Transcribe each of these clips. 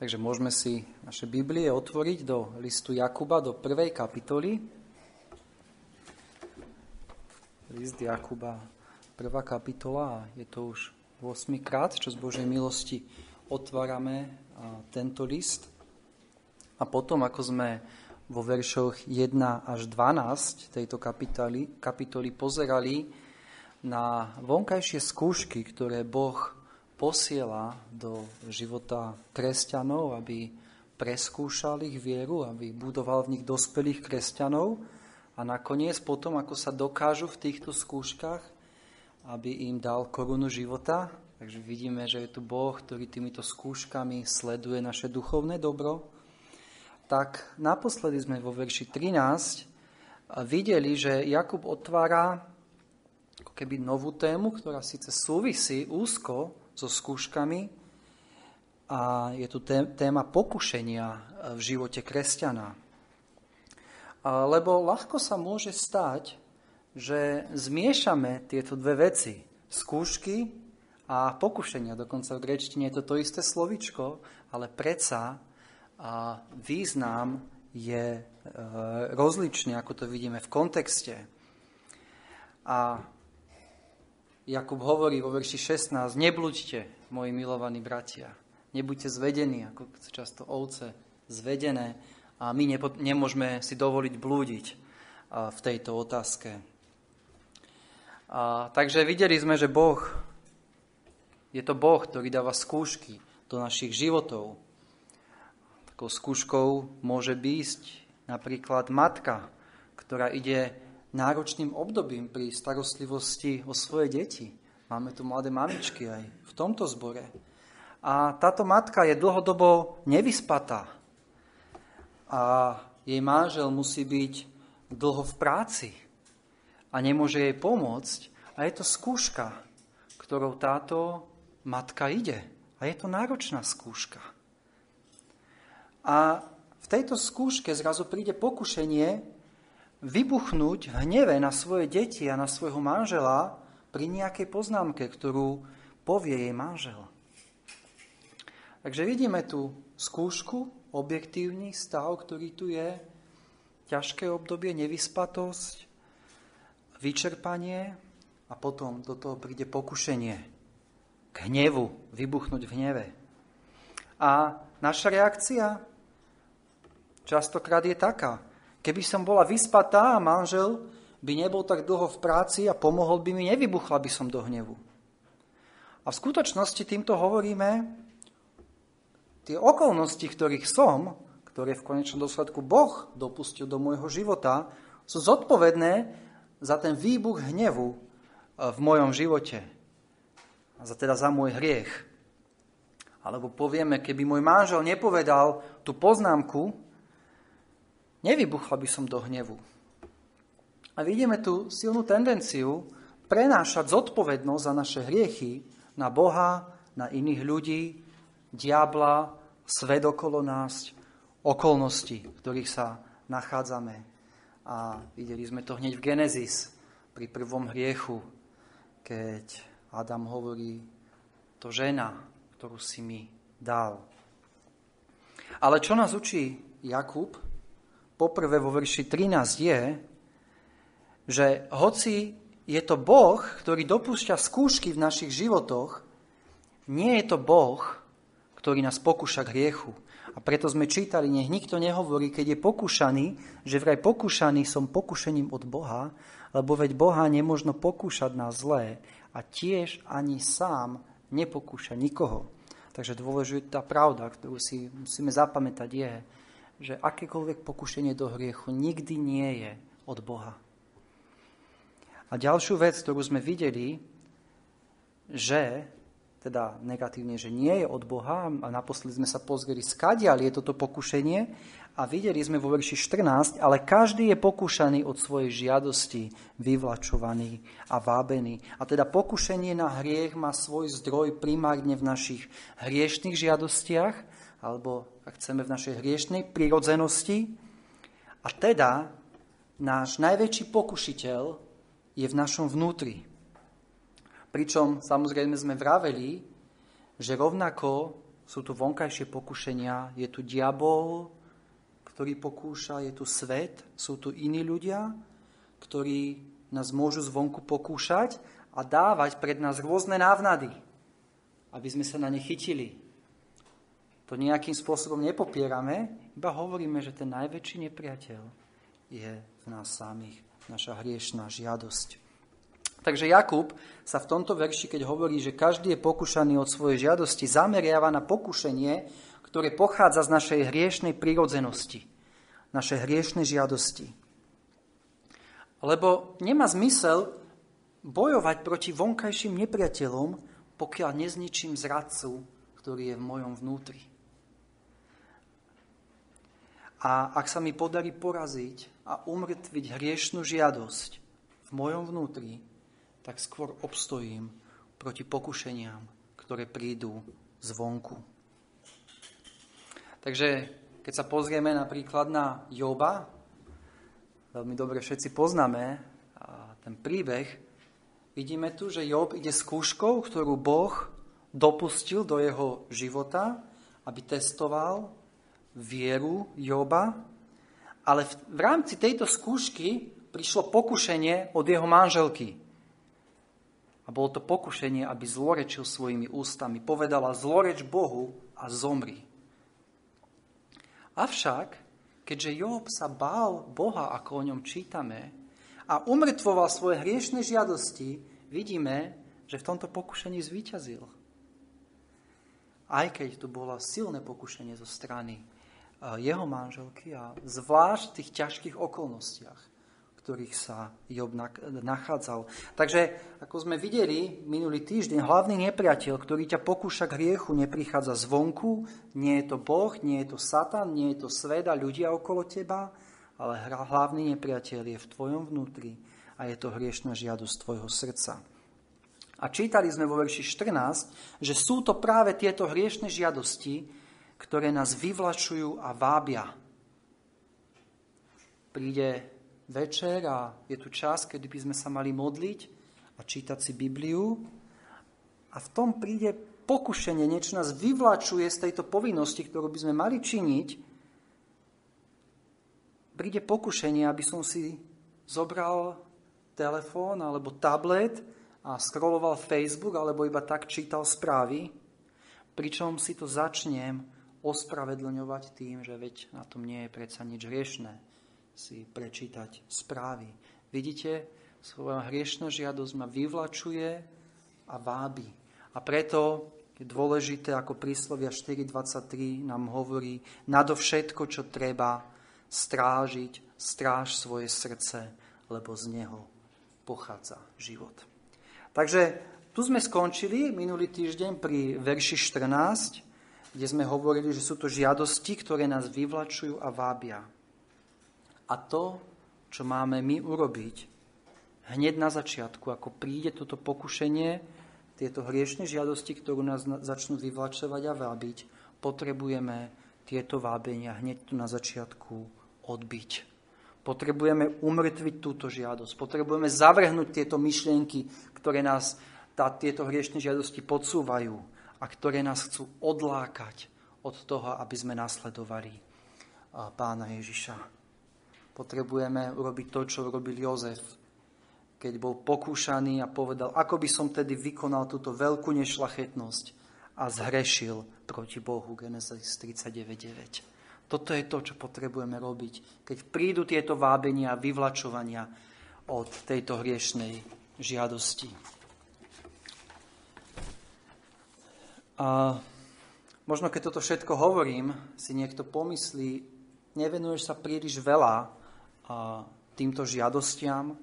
Takže môžeme si naše Biblie otvoriť do listu Jakuba, do prvej kapitoly. List Jakuba, prvá kapitola, je to už 8 krát, čo z Božej milosti otvárame tento list. A potom, ako sme vo veršoch 1 až 12 tejto kapitoly, kapitoly pozerali na vonkajšie skúšky, ktoré Boh posiela do života kresťanov, aby preskúšal ich vieru, aby budoval v nich dospelých kresťanov a nakoniec potom, ako sa dokážu v týchto skúškach, aby im dal korunu života. Takže vidíme, že je tu Boh, ktorý týmito skúškami sleduje naše duchovné dobro. Tak naposledy sme vo verši 13 videli, že Jakub otvára ako keby novú tému, ktorá síce súvisí úzko so skúškami a je tu téma pokušenia v živote kresťana. Lebo ľahko sa môže stať, že zmiešame tieto dve veci. Skúšky a pokušenia. Dokonca v grečtine je to to isté slovičko, ale predsa význam je e, rozličný, ako to vidíme v kontexte. A Jakub hovorí vo verši 16, neblúďte, moji milovaní bratia, nebuďte zvedení, ako často ovce zvedené a my nepo, nemôžeme si dovoliť blúdiť v tejto otázke. A, takže videli sme, že Boh, je to Boh, ktorý dáva skúšky do našich životov. Takou skúškou môže byť napríklad matka, ktorá ide náročným obdobím pri starostlivosti o svoje deti. Máme tu mladé mamičky aj v tomto zbore. A táto matka je dlhodobo nevyspatá. A jej manžel musí byť dlho v práci a nemôže jej pomôcť. A je to skúška, ktorou táto matka ide. A je to náročná skúška. A v tejto skúške zrazu príde pokušenie, vybuchnúť v hneve na svoje deti a na svojho manžela pri nejakej poznámke, ktorú povie jej manžel. Takže vidíme tu skúšku, objektívny stav, ktorý tu je, ťažké obdobie, nevyspatosť, vyčerpanie a potom do toho príde pokušenie k hnevu, vybuchnúť v hneve. A naša reakcia častokrát je taká, Keby som bola vyspatá a manžel by nebol tak dlho v práci a pomohol by mi, nevybuchla by som do hnevu. A v skutočnosti týmto hovoríme, tie okolnosti, ktorých som, ktoré v konečnom dôsledku Boh dopustil do môjho života, sú zodpovedné za ten výbuch hnevu e, v mojom živote. A za, teda za môj hriech. Alebo povieme, keby môj manžel nepovedal tú poznámku, Nevybuchla by som do hnevu. A vidíme tu silnú tendenciu prenášať zodpovednosť za naše hriechy na Boha, na iných ľudí, diabla, svet okolo nás, okolnosti, v ktorých sa nachádzame. A videli sme to hneď v Genesis, pri prvom hriechu, keď Adam hovorí, to žena, ktorú si mi dal. Ale čo nás učí Jakub? Poprvé vo verši 13 je, že hoci je to Boh, ktorý dopúšťa skúšky v našich životoch, nie je to Boh, ktorý nás pokúša k hriechu. A preto sme čítali, nech nikto nehovorí, keď je pokúšaný, že vraj pokúšaný som pokúšením od Boha, lebo veď Boha nemožno pokúšať na zlé a tiež ani sám nepokúša nikoho. Takže dôležitá pravda, ktorú si musíme zapamätať, je, že akékoľvek pokušenie do hriechu nikdy nie je od Boha. A ďalšiu vec, ktorú sme videli, že, teda negatívne, že nie je od Boha, a naposledy sme sa pozreli, skadiaľ je toto pokušenie, a videli sme vo verši 14, ale každý je pokúšaný od svojej žiadosti, vyvlačovaný a vábený. A teda pokušenie na hriech má svoj zdroj primárne v našich hriešných žiadostiach, alebo ak chceme v našej hriešnej prírodzenosti. A teda náš najväčší pokušiteľ je v našom vnútri. Pričom samozrejme sme vraveli, že rovnako sú tu vonkajšie pokušenia, je tu diabol, ktorý pokúša, je tu svet, sú tu iní ľudia, ktorí nás môžu zvonku pokúšať a dávať pred nás rôzne návnady, aby sme sa na ne chytili. To nejakým spôsobom nepopierame, iba hovoríme, že ten najväčší nepriateľ je v nás samých, naša hriešná žiadosť. Takže Jakub sa v tomto verši, keď hovorí, že každý je pokúšaný od svojej žiadosti, zameriava na pokušenie, ktoré pochádza z našej hriešnej prírodzenosti, našej hriešnej žiadosti. Lebo nemá zmysel bojovať proti vonkajším nepriateľom, pokiaľ nezničím zradcu, ktorý je v mojom vnútri. A ak sa mi podarí poraziť a umrtviť hriešnú žiadosť v mojom vnútri, tak skôr obstojím proti pokušeniam, ktoré prídu zvonku. Takže keď sa pozrieme napríklad na Joba, veľmi dobre všetci poznáme ten príbeh, vidíme tu, že Job ide s kúškou, ktorú Boh dopustil do jeho života, aby testoval vieru Joba, ale v, v rámci tejto skúšky prišlo pokušenie od jeho manželky. A bolo to pokušenie, aby zlorečil svojimi ústami. Povedala, zloreč Bohu a zomri. Avšak, keďže Job sa bál Boha, ako o ňom čítame, a umrtvoval svoje hriešne žiadosti, vidíme, že v tomto pokušení zvíťazil. Aj keď tu bolo silné pokušenie zo strany jeho manželky a zvlášť v tých ťažkých okolnostiach, v ktorých sa Job nachádzal. Takže, ako sme videli minulý týždeň, hlavný nepriateľ, ktorý ťa pokúša k hriechu, neprichádza zvonku, nie je to Boh, nie je to Satan, nie je to svet a ľudia okolo teba, ale hlavný nepriateľ je v tvojom vnútri a je to hriešná žiadosť tvojho srdca. A čítali sme vo verši 14, že sú to práve tieto hriešne žiadosti, ktoré nás vyvlačujú a vábia. Príde večer a je tu čas, kedy by sme sa mali modliť a čítať si Bibliu a v tom príde pokušenie, niečo nás vyvlačuje z tejto povinnosti, ktorú by sme mali činiť. Príde pokušenie, aby som si zobral telefón alebo tablet a scrolloval Facebook alebo iba tak čítal správy, pričom si to začnem ospravedlňovať tým, že veď na tom nie je predsa nič hriešné si prečítať správy. Vidíte, svoja hriešná žiadosť ma vyvlačuje a vábi. A preto je dôležité, ako príslovia 4.23 nám hovorí, nadovšetko, čo treba, strážiť, stráž svoje srdce, lebo z neho pochádza život. Takže tu sme skončili minulý týždeň pri verši 14 kde sme hovorili, že sú to žiadosti, ktoré nás vyvlačujú a vábia. A to, čo máme my urobiť, hneď na začiatku, ako príde toto pokušenie, tieto hriešne žiadosti, ktorú nás začnú vyvlačovať a vábiť, potrebujeme tieto vábenia hneď tu na začiatku odbiť. Potrebujeme umrtviť túto žiadosť. Potrebujeme zavrhnúť tieto myšlienky, ktoré nás tá, tieto hriešne žiadosti podsúvajú a ktoré nás chcú odlákať od toho, aby sme nasledovali pána Ježiša. Potrebujeme urobiť to, čo urobil Jozef, keď bol pokúšaný a povedal, ako by som tedy vykonal túto veľkú nešlachetnosť a zhrešil proti Bohu. Genesis 39.9. Toto je to, čo potrebujeme robiť, keď prídu tieto vábenia a vyvlačovania od tejto hriešnej žiadosti. A možno keď toto všetko hovorím, si niekto pomyslí, nevenuješ sa príliš veľa a týmto žiadostiam.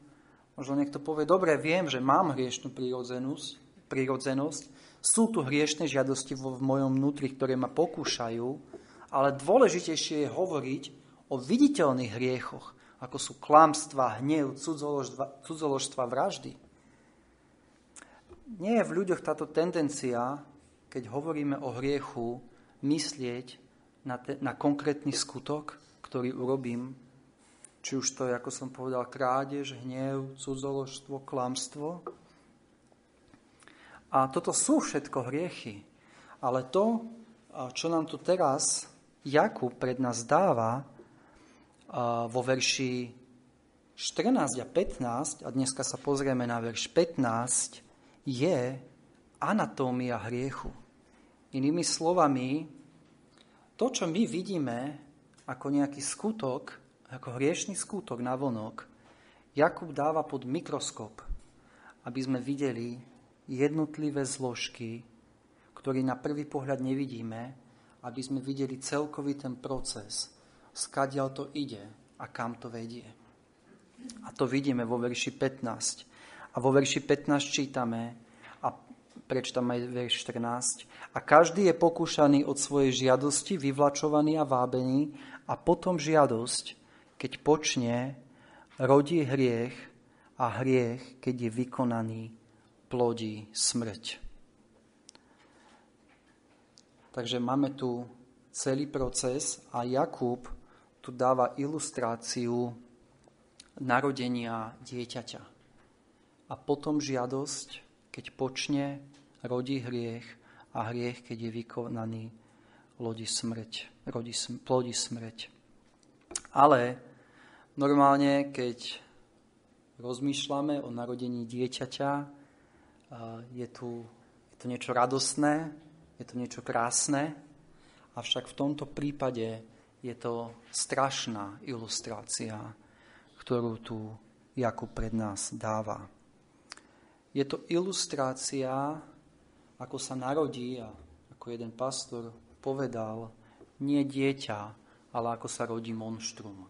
Možno niekto povie, dobre, viem, že mám hriešnú prírodzenosť, prírodzenosť sú tu hriešne žiadosti vo, v mojom vnútri, ktoré ma pokúšajú, ale dôležitejšie je hovoriť o viditeľných hriechoch, ako sú klamstva, hnev, cudzoložstva, cudzoložstva vraždy. Nie je v ľuďoch táto tendencia keď hovoríme o hriechu, myslieť na, te, na konkrétny skutok, ktorý urobím, či už to je, ako som povedal, krádež, hnev, cudzoložstvo, klamstvo. A toto sú všetko hriechy. Ale to, čo nám tu teraz Jakub pred nás dáva vo verši 14 a 15, a dneska sa pozrieme na verš 15, je anatómia hriechu. Inými slovami, to, čo my vidíme ako nejaký skutok, ako hriešný skutok na vonok, Jakub dáva pod mikroskop, aby sme videli jednotlivé zložky, ktorý na prvý pohľad nevidíme, aby sme videli celkový ten proces, skadiaľ to ide a kam to vedie. A to vidíme vo verši 15. A vo verši 15 čítame, prečtam aj verš 14, a každý je pokúšaný od svojej žiadosti, vyvlačovaný a vábený, a potom žiadosť, keď počne, rodí hriech a hriech, keď je vykonaný, plodí smrť. Takže máme tu celý proces a Jakub tu dáva ilustráciu narodenia dieťaťa. A potom žiadosť, keď počne, rodí hriech a hriech, keď je vykonaný, lodi smrť, rodí, plodí smrť. Ale normálne, keď rozmýšľame o narodení dieťaťa, je tu, je tu niečo radostné, je to niečo krásne, avšak v tomto prípade je to strašná ilustrácia, ktorú tu Jakub pred nás dáva. Je to ilustrácia, ako sa narodí, a ako jeden pastor povedal, nie dieťa, ale ako sa rodí monštrum.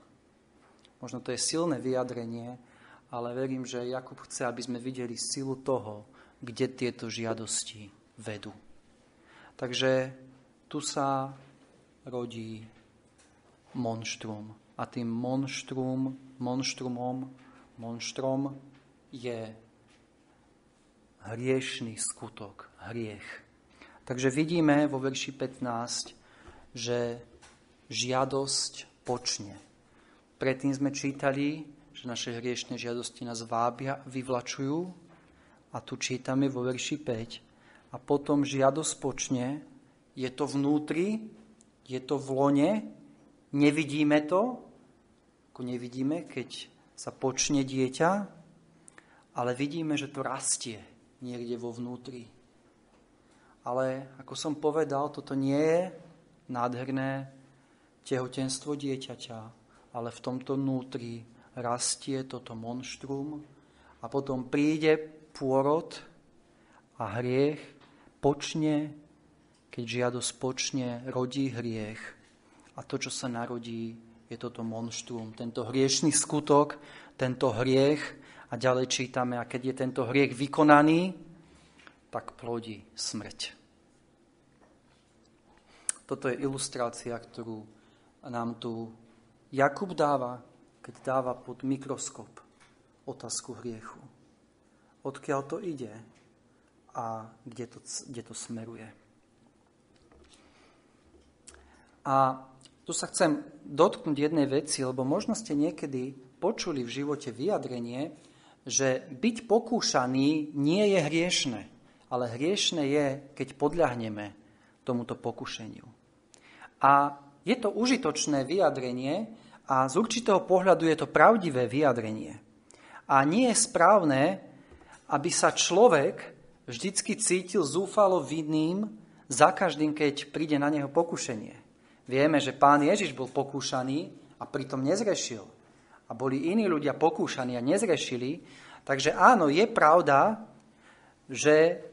Možno to je silné vyjadrenie, ale verím, že Jakub chce, aby sme videli silu toho, kde tieto žiadosti vedú. Takže tu sa rodí monštrum. A tým monštrum, monštrumom, monštrom je hriešný skutok, hriech. Takže vidíme vo verši 15, že žiadosť počne. Predtým sme čítali, že naše hriešne žiadosti nás vábia, vyvlačujú a tu čítame vo verši 5, a potom žiadosť počne, je to vnútri, je to v lone, nevidíme to, ako nevidíme, keď sa počne dieťa, ale vidíme, že to rastie niekde vo vnútri. Ale ako som povedal, toto nie je nádherné tehotenstvo dieťaťa, ale v tomto vnútri rastie toto monštrum a potom príde pôrod a hriech počne, keď žiadosť počne, rodí hriech. A to, čo sa narodí, je toto monštrum, tento hriešný skutok, tento hriech. A ďalej čítame, a keď je tento hriech vykonaný, tak plodí smrť. Toto je ilustrácia, ktorú nám tu Jakub dáva, keď dáva pod mikroskop otázku hriechu. Odkiaľ to ide? a kde to, kde to smeruje. A tu sa chcem dotknúť jednej veci, lebo možno ste niekedy počuli v živote vyjadrenie, že byť pokúšaný nie je hriešne, ale hriešne je, keď podľahneme tomuto pokušeniu. A je to užitočné vyjadrenie a z určitého pohľadu je to pravdivé vyjadrenie. A nie je správne, aby sa človek vždycky cítil zúfalo vinným za každým, keď príde na neho pokušenie. Vieme, že pán Ježiš bol pokúšaný a pritom nezrešil. A boli iní ľudia pokúšaní a nezrešili. Takže áno, je pravda, že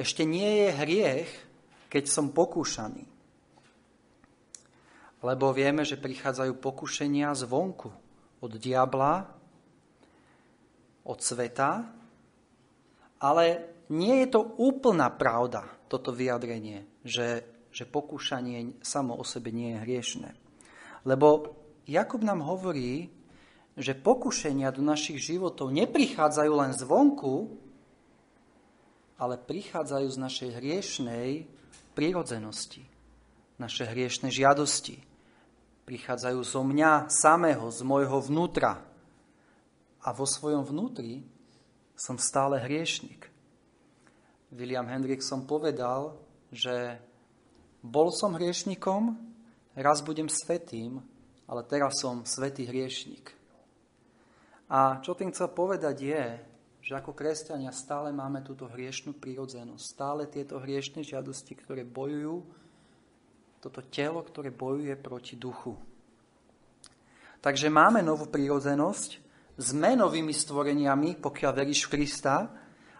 ešte nie je hriech, keď som pokúšaný. Lebo vieme, že prichádzajú pokušenia zvonku, od diabla, od sveta, ale nie je to úplná pravda, toto vyjadrenie, že, že pokúšanie samo o sebe nie je hriešne. Lebo Jakub nám hovorí, že pokušenia do našich životov neprichádzajú len zvonku, ale prichádzajú z našej hriešnej prírodzenosti, naše hriešne žiadosti. Prichádzajú zo mňa samého, z môjho vnútra. A vo svojom vnútri som stále hriešnik. William Hendrickson povedal, že bol som hriešnikom, raz budem svetým, ale teraz som svetý hriešnik. A čo tým chcel povedať je, že ako kresťania stále máme túto hriešnú prírodzenosť, stále tieto hriešne žiadosti, ktoré bojujú, toto telo, ktoré bojuje proti duchu. Takže máme novú prírodzenosť, sme novými stvoreniami, pokiaľ veríš v Krista,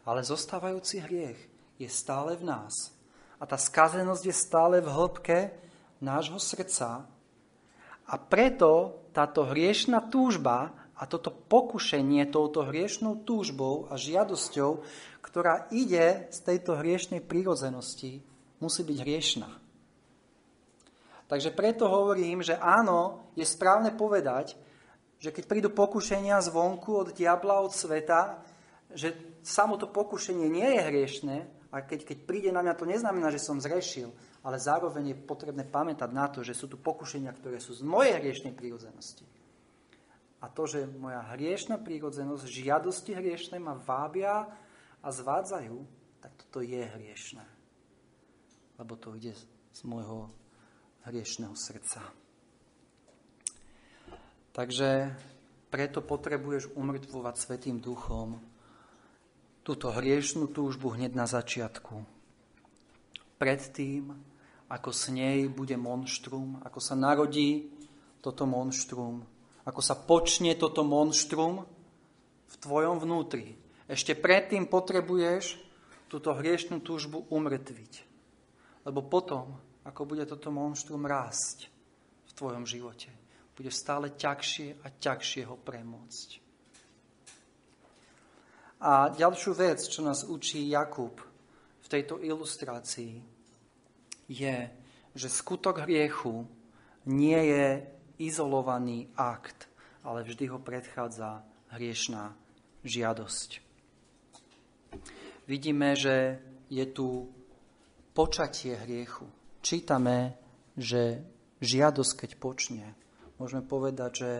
ale zostávajúci hriech je stále v nás. A tá skazenosť je stále v hĺbke nášho srdca. A preto táto hriešná túžba a toto pokušenie touto hriešnou túžbou a žiadosťou, ktorá ide z tejto hriešnej prírodzenosti, musí byť hriešná. Takže preto hovorím, že áno, je správne povedať, že keď prídu pokušenia zvonku od diabla, od sveta, že samo to pokušenie nie je hriešne, a keď, keď príde na mňa, to neznamená, že som zrešil, ale zároveň je potrebné pamätať na to, že sú tu pokušenia, ktoré sú z mojej hriešnej prírodzenosti. A to, že moja hriešna prírodzenosť, žiadosti hriešne ma vábia a zvádzajú, tak toto je hriešne. Lebo to ide z môjho hriešného srdca. Takže preto potrebuješ umrtvovať Svetým duchom túto hriešnú túžbu hneď na začiatku. Predtým, ako s nej bude monštrum, ako sa narodí toto monštrum, ako sa počne toto monštrum v tvojom vnútri. Ešte predtým potrebuješ túto hriešnú túžbu umrtviť. Lebo potom, ako bude toto monštrum rásť v tvojom živote, bude stále ťažšie a ťažšie ho premôcť. A ďalšiu vec, čo nás učí Jakub v tejto ilustrácii, je, že skutok hriechu nie je izolovaný akt, ale vždy ho predchádza hriešná žiadosť. Vidíme, že je tu počatie hriechu čítame, že žiadosť, keď počne, môžeme povedať, že,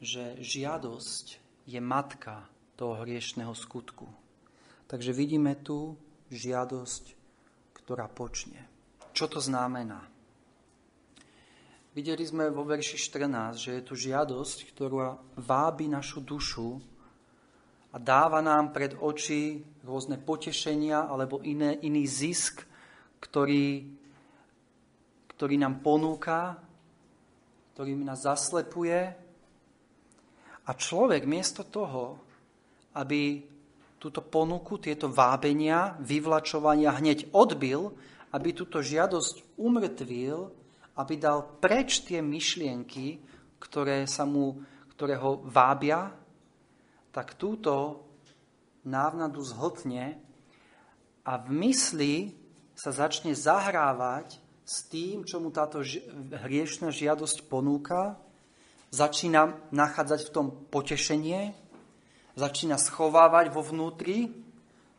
že žiadosť je matka toho hriešného skutku. Takže vidíme tu žiadosť, ktorá počne. Čo to znamená? Videli sme vo verši 14, že je tu žiadosť, ktorá vábi našu dušu a dáva nám pred oči rôzne potešenia alebo iné, iný zisk, ktorý, ktorý nám ponúka, ktorý nás zaslepuje. A človek miesto toho, aby túto ponuku, tieto vábenia, vyvlačovania hneď odbil, aby túto žiadosť umrtvil, aby dal preč tie myšlienky, ktoré, sa mu, ktoré ho vábia, tak túto návnadu zhltne a v mysli sa začne zahrávať s tým, čo mu táto hriešna žiadosť ponúka, začína nachádzať v tom potešenie, začína schovávať vo vnútri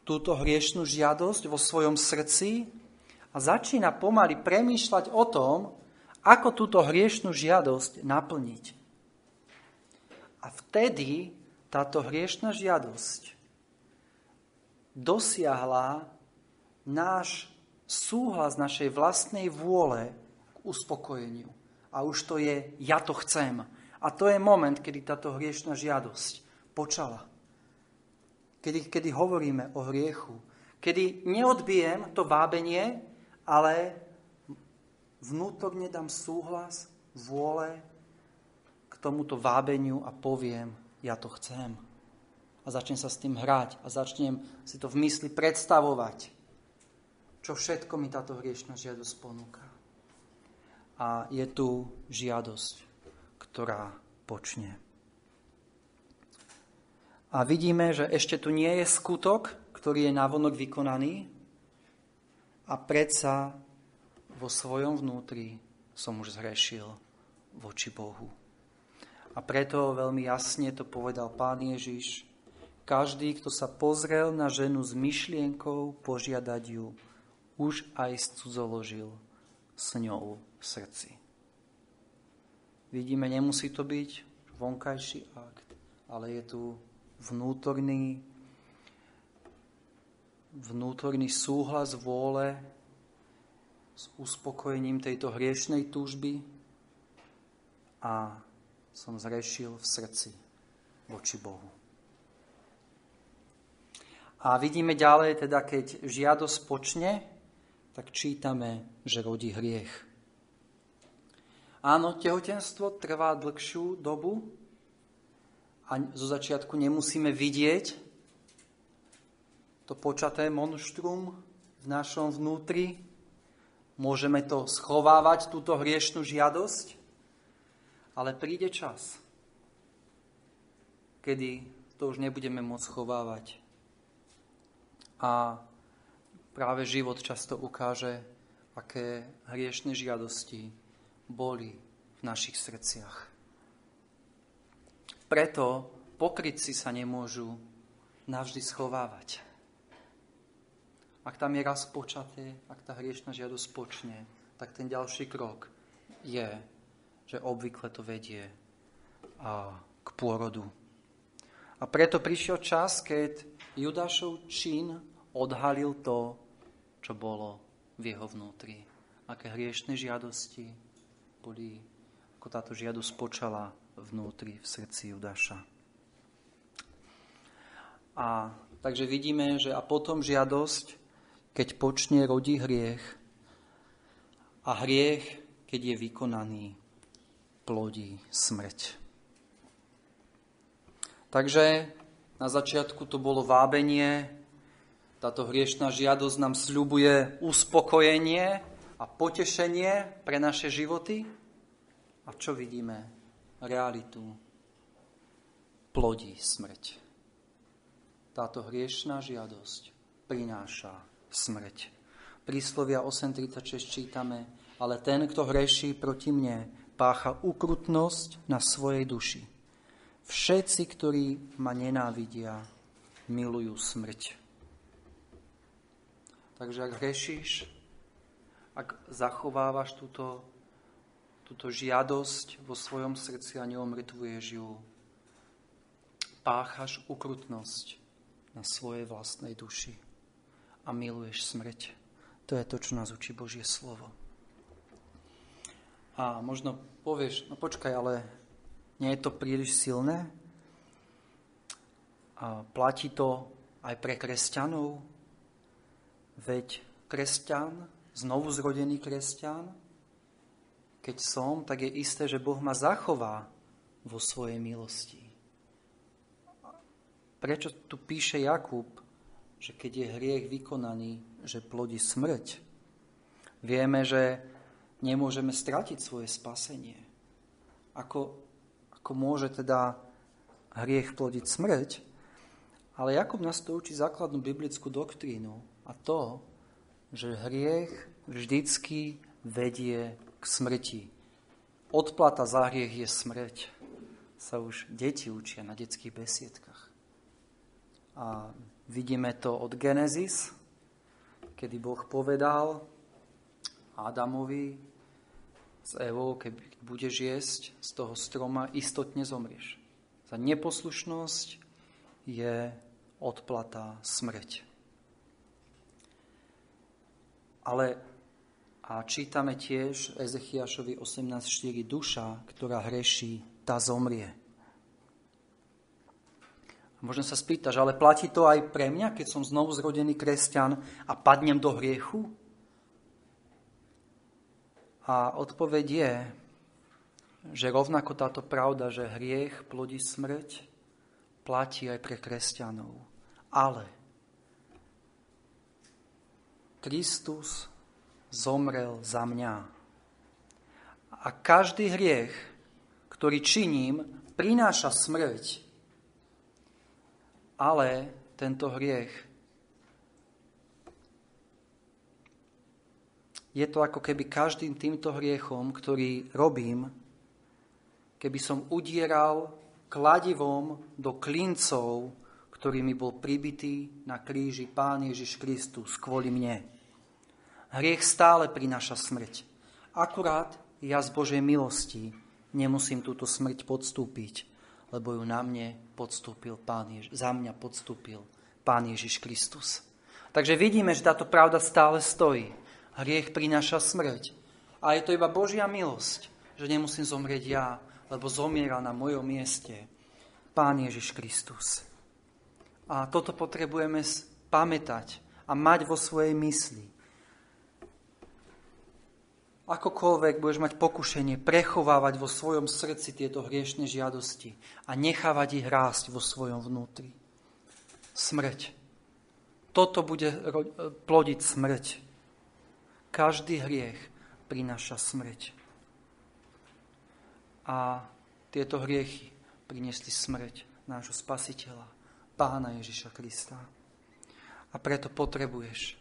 túto hriešnú žiadosť vo svojom srdci a začína pomaly premýšľať o tom, ako túto hriešnú žiadosť naplniť. A vtedy táto hriešná žiadosť dosiahla náš súhlas našej vlastnej vôle k uspokojeniu. A už to je ja to chcem. A to je moment, kedy táto hriešná žiadosť počala. Kedy, kedy hovoríme o hriechu. Kedy neodbijem to vábenie, ale vnútorne dám súhlas, vôle k tomuto vábeniu a poviem, ja to chcem. A začnem sa s tým hrať a začnem si to v mysli predstavovať čo všetko mi táto hriešná žiadosť ponúka. A je tu žiadosť, ktorá počne. A vidíme, že ešte tu nie je skutok, ktorý je navonok vykonaný a predsa vo svojom vnútri som už zhrešil voči Bohu. A preto veľmi jasne to povedal pán Ježiš. Každý, kto sa pozrel na ženu s myšlienkou požiadať ju, už aj cudzoložil s ňou v srdci. Vidíme, nemusí to byť vonkajší akt, ale je tu vnútorný vnútorný súhlas vôle s uspokojením tejto hriešnej túžby a som zrešil v srdci voči Bohu. A vidíme ďalej, teda keď žiadosť počne, tak čítame, že rodí hriech. Áno, tehotenstvo trvá dlhšiu dobu a zo začiatku nemusíme vidieť to počaté monštrum v našom vnútri. Môžeme to schovávať, túto hriešnú žiadosť, ale príde čas, kedy to už nebudeme môcť schovávať a práve život často ukáže, aké hriešne žiadosti boli v našich srdciach. Preto pokrytci sa nemôžu navždy schovávať. Ak tam je raz počaté, ak tá hriešna žiadosť počne, tak ten ďalší krok je, že obvykle to vedie a k pôrodu. A preto prišiel čas, keď Judášov čin odhalil to, čo bolo v jeho vnútri. Aké hriešne žiadosti boli, ako táto žiadosť počala vnútri, v srdci Judáša. A takže vidíme, že a potom žiadosť, keď počne, rodí hriech. A hriech, keď je vykonaný, plodí smrť. Takže na začiatku to bolo vábenie, táto hriešná žiadosť nám sľubuje uspokojenie a potešenie pre naše životy. A čo vidíme? Realitu. Plodí smrť. Táto hriešná žiadosť prináša smrť. Príslovia 8.36 čítame, ale ten, kto hreší proti mne, pácha ukrutnosť na svojej duši. Všetci, ktorí ma nenávidia, milujú smrť. Takže ak hrešíš, ak zachovávaš túto, túto žiadosť vo svojom srdci a neomrtvuješ ju, páchaš ukrutnosť na svojej vlastnej duši a miluješ smrť. To je to, čo nás učí Božie slovo. A možno povieš, no počkaj, ale nie je to príliš silné? A platí to aj pre kresťanov? Veď kresťan, znovu zrodený kresťan, keď som, tak je isté, že Boh ma zachová vo svojej milosti. Prečo tu píše Jakub, že keď je hriech vykonaný, že plodí smrť? Vieme, že nemôžeme stratiť svoje spasenie. Ako, ako môže teda hriech plodiť smrť? Ale Jakub nás to učí základnú biblickú doktrínu, a to, že hriech vždycky vedie k smrti. Odplata za hriech je smrť. Sa už deti učia na detských besiedkach. A vidíme to od Genesis, kedy Boh povedal Adamovi s Evou, keď budeš jesť z toho stroma, istotne zomrieš. Za neposlušnosť je odplata smrť. Ale a čítame tiež Ezechiašovi 18.4 duša, ktorá hreší, tá zomrie. Možno sa spýtaš, ale platí to aj pre mňa, keď som znovu zrodený kresťan a padnem do hriechu? A odpoveď je, že rovnako táto pravda, že hriech plodí smrť, platí aj pre kresťanov. Ale Kristus zomrel za mňa. A každý hriech, ktorý činím, prináša smrť. Ale tento hriech je to ako keby každým týmto hriechom, ktorý robím, keby som udieral kladivom do klincov ktorými bol pribitý na kríži Pán Ježiš Kristus kvôli mne. Hriech stále prináša smrť. Akurát ja z Božej milosti nemusím túto smrť podstúpiť, lebo ju na mne podstúpil Pán Ježiš, za mňa podstúpil Pán Ježiš Kristus. Takže vidíme, že táto pravda stále stojí. Hriech prináša smrť. A je to iba Božia milosť, že nemusím zomrieť ja, lebo zomiera na mojom mieste Pán Ježiš Kristus. A toto potrebujeme pamätať a mať vo svojej mysli. Akokoľvek budeš mať pokušenie prechovávať vo svojom srdci tieto hriešne žiadosti a nechávať ich rásť vo svojom vnútri. Smrť. Toto bude plodiť smrť. Každý hriech prináša smrť. A tieto hriechy priniesli smrť nášho spasiteľa, pána Ježiša Krista. A preto potrebuješ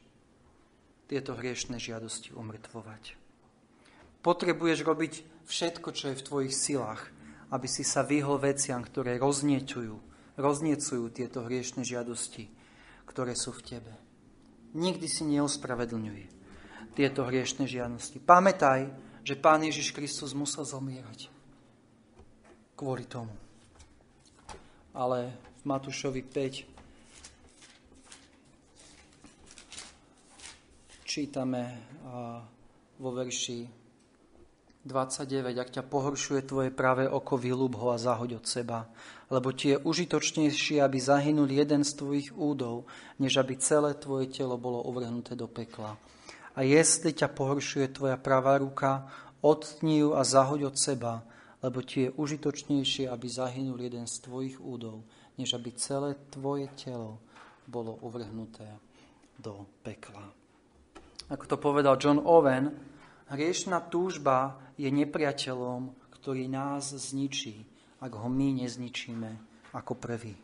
tieto hriešne žiadosti umrtvovať. Potrebuješ robiť všetko, čo je v tvojich silách, aby si sa vyhol veciam, ktoré rozniecujú, rozniecujú tieto hriešne žiadosti, ktoré sú v tebe. Nikdy si neospravedlňuj tieto hriešne žiadosti. Pamätaj, že Pán Ježiš Kristus musel zomierať kvôli tomu. Ale v Matúšovi 5 čítame vo verši 29. Ak ťa pohoršuje tvoje pravé oko, vylúb ho a zahoď od seba. Lebo ti je užitočnejšie, aby zahynul jeden z tvojich údov, než aby celé tvoje telo bolo uvrhnuté do pekla. A jestli ťa pohoršuje tvoja pravá ruka, odtni ju a zahoď od seba, lebo ti je užitočnejšie, aby zahynul jeden z tvojich údov, než aby celé tvoje telo bolo uvrhnuté do pekla. Ako to povedal John Owen, hriešná túžba je nepriateľom, ktorý nás zničí, ak ho my nezničíme ako prvý.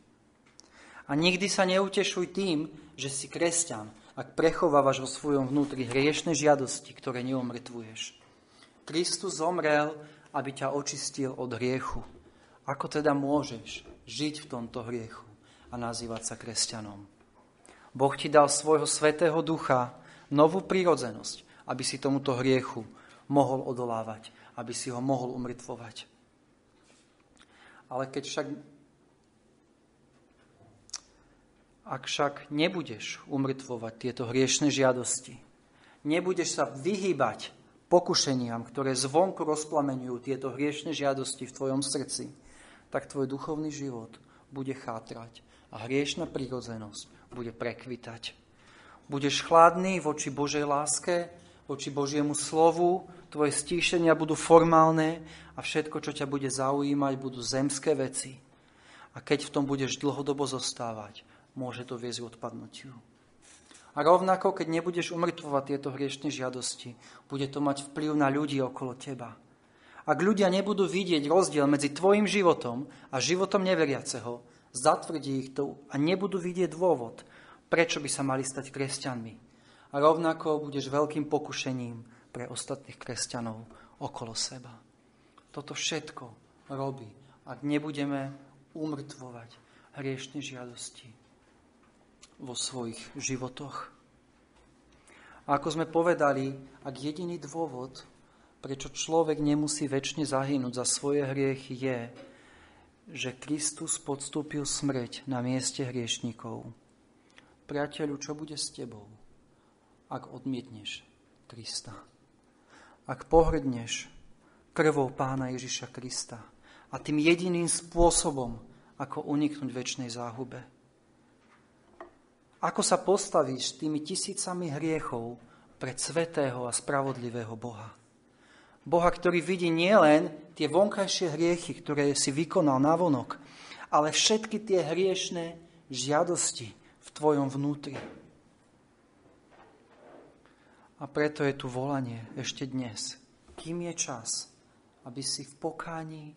A nikdy sa neutešuj tým, že si kresťan, ak prechovávaš vo svojom vnútri hriešne žiadosti, ktoré neomrtvuješ. Kristus zomrel, aby ťa očistil od hriechu. Ako teda môžeš žiť v tomto hriechu a nazývať sa kresťanom? Boh ti dal svojho svetého ducha, novú prírodzenosť, aby si tomuto hriechu mohol odolávať, aby si ho mohol umrtvovať. Ale keď však ak však nebudeš umrtvovať tieto hriešne žiadosti, nebudeš sa vyhýbať pokušeniam, ktoré zvonku rozplamenujú tieto hriešne žiadosti v tvojom srdci, tak tvoj duchovný život bude chátrať a hriešna prírodzenosť bude prekvitať. Budeš chladný voči Božej láske, voči Božiemu slovu, tvoje stíšenia budú formálne a všetko, čo ťa bude zaujímať, budú zemské veci. A keď v tom budeš dlhodobo zostávať, môže to viesť k odpadnutiu. A rovnako, keď nebudeš umrtvovať tieto hriešne žiadosti, bude to mať vplyv na ľudí okolo teba. Ak ľudia nebudú vidieť rozdiel medzi tvojim životom a životom neveriaceho, zatvrdí ich to a nebudú vidieť dôvod, prečo by sa mali stať kresťanmi a rovnako budeš veľkým pokušením pre ostatných kresťanov okolo seba. Toto všetko robí, ak nebudeme umrtvovať hriešne žiadosti vo svojich životoch. A ako sme povedali, ak jediný dôvod, prečo človek nemusí väčšine zahynúť za svoje hriechy, je, že Kristus podstúpil smrť na mieste hriešnikov. Priateľu, čo bude s tebou? Ak odmietneš Krista. Ak pohrdneš krvou pána Ježiša Krista a tým jediným spôsobom, ako uniknúť väčšnej záhube. Ako sa postavíš tými tisícami hriechov pred svetého a spravodlivého Boha. Boha, ktorý vidí nielen tie vonkajšie hriechy, ktoré si vykonal na vonok, ale všetky tie hriešné žiadosti v tvojom vnútri. A preto je tu volanie ešte dnes. Kým je čas, aby si v pokání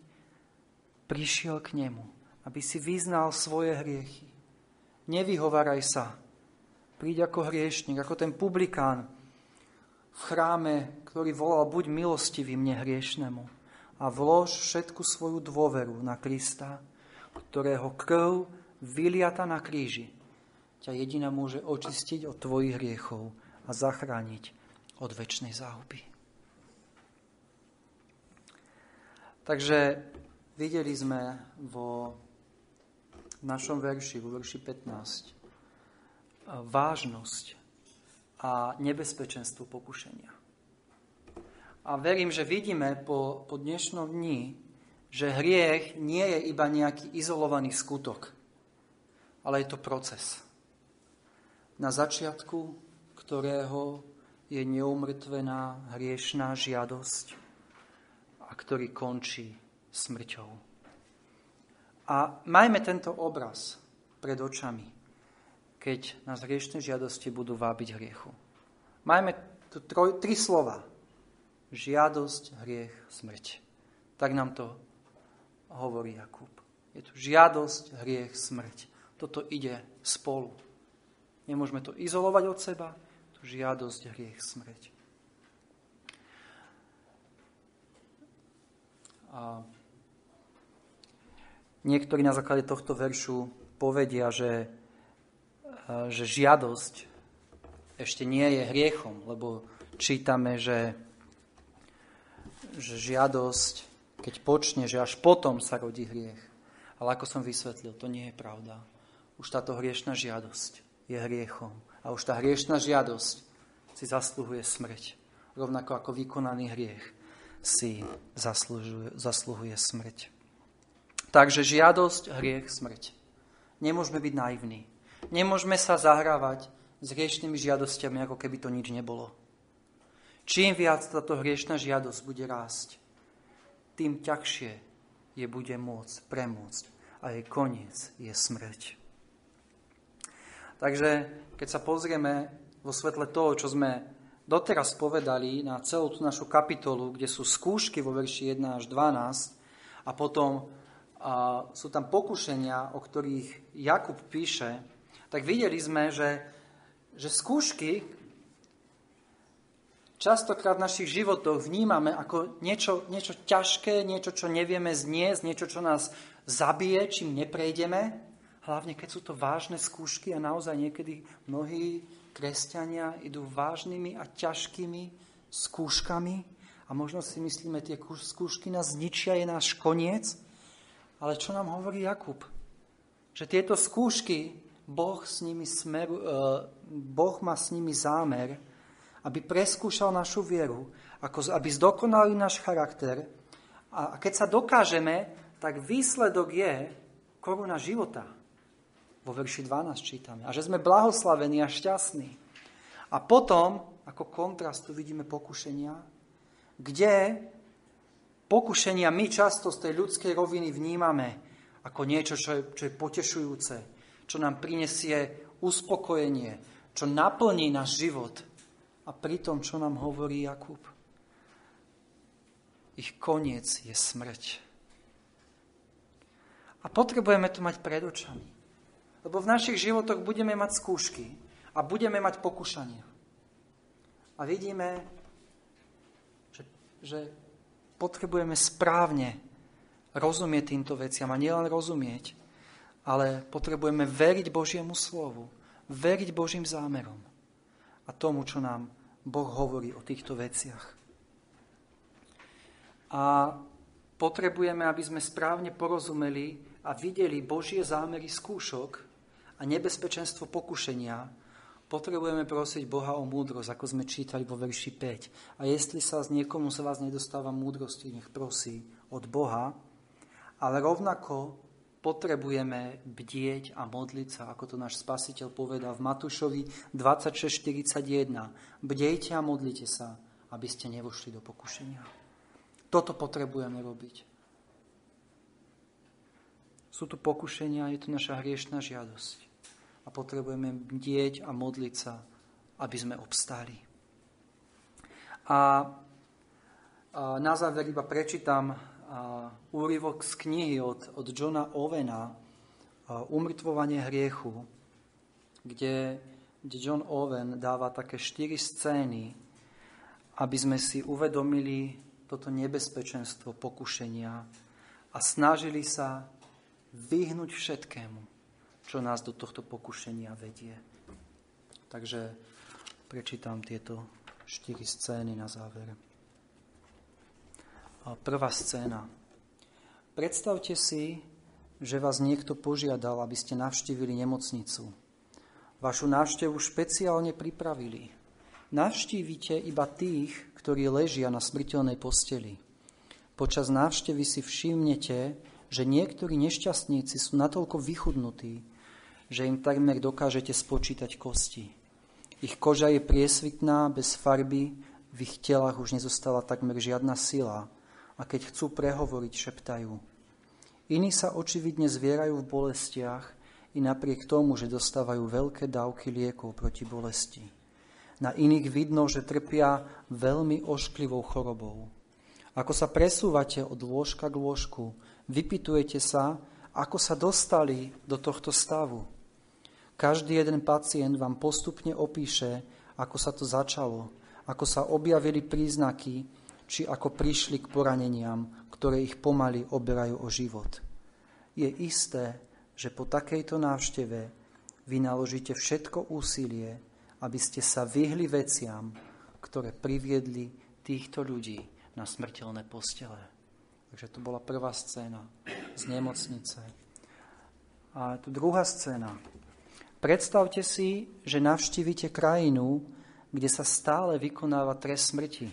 prišiel k nemu, aby si vyznal svoje hriechy. Nevyhovaraj sa. Príď ako hriešnik, ako ten publikán v chráme, ktorý volal buď milostivý mne hriešnemu a vlož všetku svoju dôveru na Krista, ktorého krv vyliata na kríži ťa jediná môže očistiť od tvojich hriechov a zachrániť od väčšnej záhuby. Takže videli sme vo našom verši, vo verši 15, vážnosť a nebezpečenstvo pokušenia. A verím, že vidíme po, po dnešnom dni, že hriech nie je iba nejaký izolovaný skutok, ale je to proces. Na začiatku ktorého je neumrtvená hriešná žiadosť a ktorý končí smrťou. A majme tento obraz pred očami, keď nás hriešne žiadosti budú vábiť hriechu. Majme tu troj, tri slova. Žiadosť, hriech, smrť. Tak nám to hovorí Jakub. Je tu žiadosť, hriech, smrť. Toto ide spolu. Nemôžeme to izolovať od seba, žiadosť, hriech, smrť. A niektorí na základe tohto veršu povedia, že, že žiadosť ešte nie je hriechom, lebo čítame, že, že žiadosť, keď počne, že až potom sa rodí hriech. Ale ako som vysvetlil, to nie je pravda. Už táto hriešná žiadosť je hriechom. A už tá hriešná žiadosť si zasluhuje smrť. Rovnako ako vykonaný hriech si zasluhuje, smrť. Takže žiadosť, hriech, smrť. Nemôžeme byť naivní. Nemôžeme sa zahrávať s hriešnými žiadosťami, ako keby to nič nebolo. Čím viac táto hriešná žiadosť bude rásť, tým ťažšie je bude môcť premôcť a jej koniec je smrť. Takže keď sa pozrieme vo svetle toho, čo sme doteraz povedali na celú tú našu kapitolu, kde sú skúšky vo verši 1 až 12 a potom a, sú tam pokušenia, o ktorých Jakub píše, tak videli sme, že, že skúšky častokrát v našich životoch vnímame ako niečo, niečo ťažké, niečo, čo nevieme zniesť, niečo, čo nás zabije, čím neprejdeme. Hlavne, keď sú to vážne skúšky a naozaj niekedy mnohí kresťania idú vážnymi a ťažkými skúškami a možno si myslíme, tie skúšky nás zničia, je náš koniec. Ale čo nám hovorí Jakub? Že tieto skúšky, boh, s nimi smeru, e, boh má s nimi zámer, aby preskúšal našu vieru, ako, aby zdokonali náš charakter. A keď sa dokážeme, tak výsledok je koruna života. Vo verši 12 čítame. A že sme blahoslavení a šťastní. A potom, ako kontrast, tu vidíme pokušenia, kde pokušenia my často z tej ľudskej roviny vnímame ako niečo, čo je, čo je potešujúce, čo nám prinesie uspokojenie, čo naplní náš život. A pritom, čo nám hovorí Jakub? Ich koniec je smrť. A potrebujeme to mať pred očami. Lebo v našich životoch budeme mať skúšky a budeme mať pokušania. A vidíme, že, že potrebujeme správne rozumieť týmto veciam a nielen rozumieť, ale potrebujeme veriť Božiemu slovu, veriť Božím zámerom a tomu, čo nám Boh hovorí o týchto veciach. A potrebujeme, aby sme správne porozumeli a videli Božie zámery skúšok a nebezpečenstvo pokušenia, potrebujeme prosiť Boha o múdrosť, ako sme čítali vo verši 5. A jestli sa z niekomu z vás nedostáva múdrosti, nech prosí od Boha, ale rovnako potrebujeme bdieť a modliť sa, ako to náš spasiteľ povedal v Matúšovi 26.41. Bdejte a modlite sa, aby ste nevošli do pokušenia. Toto potrebujeme robiť. Sú tu pokušenia, je tu naša hriešná žiadosť a potrebujeme bdieť a modliť sa, aby sme obstáli. A, na záver iba prečítam úryvok z knihy od, od Johna Owena Umrtvovanie hriechu, kde, kde John Owen dáva také štyri scény, aby sme si uvedomili toto nebezpečenstvo pokušenia a snažili sa vyhnúť všetkému, čo nás do tohto pokušenia vedie. Takže prečítam tieto štyri scény na záver. Prvá scéna. Predstavte si, že vás niekto požiadal, aby ste navštívili nemocnicu. vašu návštevu špeciálne pripravili. Navštívite iba tých, ktorí ležia na smrteľnej posteli. Počas návštevy si všimnete, že niektorí nešťastníci sú natoľko vychudnutí, že im takmer dokážete spočítať kosti. Ich koža je priesvitná, bez farby, v ich telách už nezostala takmer žiadna sila a keď chcú prehovoriť, šeptajú. Iní sa očividne zvierajú v bolestiach i napriek tomu, že dostávajú veľké dávky liekov proti bolesti. Na iných vidno, že trpia veľmi ošklivou chorobou. Ako sa presúvate od lôžka k lôžku, vypitujete sa, ako sa dostali do tohto stavu. Každý jeden pacient vám postupne opíše, ako sa to začalo, ako sa objavili príznaky, či ako prišli k poraneniam, ktoré ich pomaly oberajú o život. Je isté, že po takejto návšteve vy naložíte všetko úsilie, aby ste sa vyhli veciam, ktoré priviedli týchto ľudí na smrteľné postele. Takže to bola prvá scéna z nemocnice. A tu druhá scéna. Predstavte si, že navštívite krajinu, kde sa stále vykonáva trest smrti.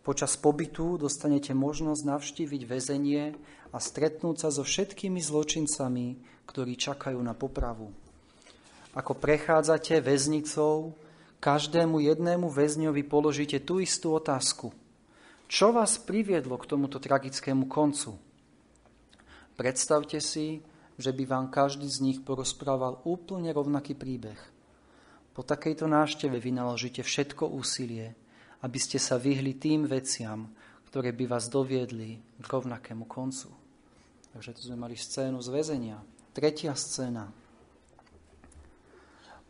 Počas pobytu dostanete možnosť navštíviť väzenie a stretnúť sa so všetkými zločincami, ktorí čakajú na popravu ako prechádzate väznicou, každému jednému väzňovi položíte tú istú otázku. Čo vás priviedlo k tomuto tragickému koncu? Predstavte si, že by vám každý z nich porozprával úplne rovnaký príbeh. Po takejto návšteve vynaložíte všetko úsilie, aby ste sa vyhli tým veciam, ktoré by vás doviedli k rovnakému koncu. Takže tu sme mali scénu z väzenia. Tretia scéna.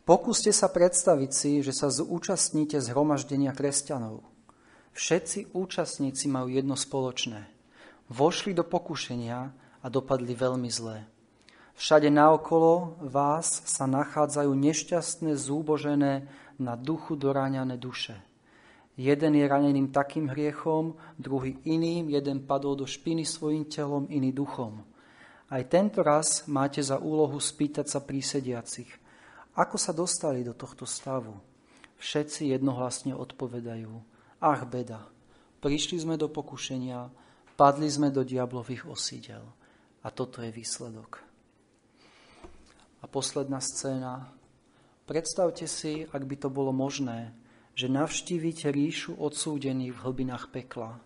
Pokúste sa predstaviť si, že sa zúčastníte zhromaždenia kresťanov. Všetci účastníci majú jedno spoločné. Vošli do pokušenia a dopadli veľmi zlé. Všade naokolo vás sa nachádzajú nešťastné, zúbožené, na duchu doráňané duše. Jeden je raneným takým hriechom, druhý iným, jeden padol do špiny svojim telom, iný duchom. Aj tento raz máte za úlohu spýtať sa prísediacich. Ako sa dostali do tohto stavu? Všetci jednohlasne odpovedajú. Ach, beda, prišli sme do pokušenia, padli sme do diablových osídel. A toto je výsledok. A posledná scéna. Predstavte si, ak by to bolo možné, že navštívite ríšu odsúdených v hlbinách pekla,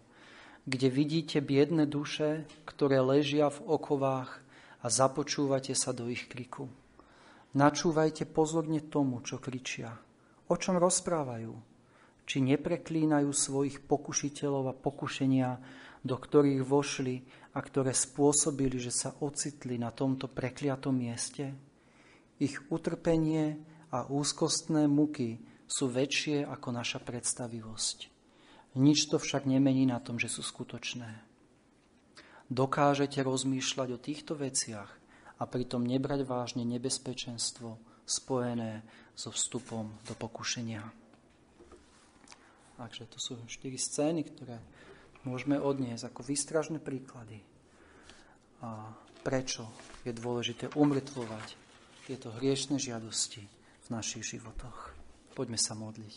kde vidíte biedne duše, ktoré ležia v okovách a započúvate sa do ich kriku. Načúvajte pozorne tomu, čo kričia. O čom rozprávajú? Či nepreklínajú svojich pokušiteľov a pokušenia, do ktorých vošli a ktoré spôsobili, že sa ocitli na tomto prekliatom mieste? Ich utrpenie a úzkostné muky sú väčšie ako naša predstavivosť. Nič to však nemení na tom, že sú skutočné. Dokážete rozmýšľať o týchto veciach a pritom nebrať vážne nebezpečenstvo spojené so vstupom do pokušenia. Takže to sú štyri scény, ktoré môžeme odniesť ako výstražné príklady. A prečo je dôležité umrtvovať tieto hriešne žiadosti v našich životoch. Poďme sa modliť.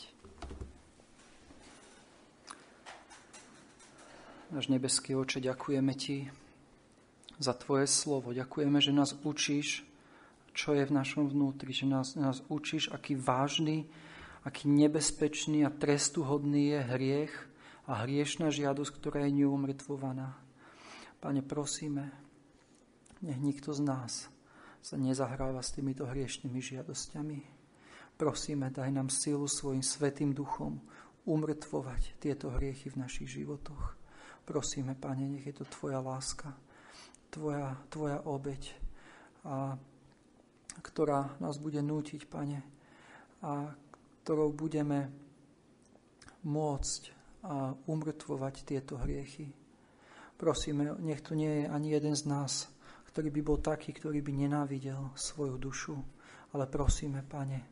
Náš nebeský oče, ďakujeme Ti, za Tvoje slovo. Ďakujeme, že nás učíš, čo je v našom vnútri, že nás, nás učíš, aký vážny, aký nebezpečný a trestuhodný je hriech a hriešná žiadosť, ktorá je neumrtvovaná. Pane, prosíme, nech nikto z nás sa nezahráva s týmito hriešnými žiadosťami. Prosíme, daj nám silu svojim svetým duchom umrtvovať tieto hriechy v našich životoch. Prosíme, Pane, nech je to Tvoja láska, tvoja, tvoja obeď, a, ktorá nás bude nútiť, Pane, a ktorou budeme môcť a umrtvovať tieto hriechy. Prosíme, nech tu nie je ani jeden z nás, ktorý by bol taký, ktorý by nenávidel svoju dušu, ale prosíme, Pane,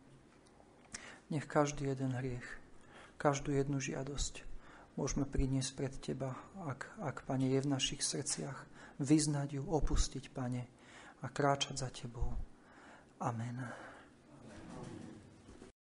nech každý jeden hriech, každú jednu žiadosť môžeme priniesť pred Teba, ak, ak Pane, je v našich srdciach vyznať ju, opustiť, Pane, a kráčať za Tebou. Amen.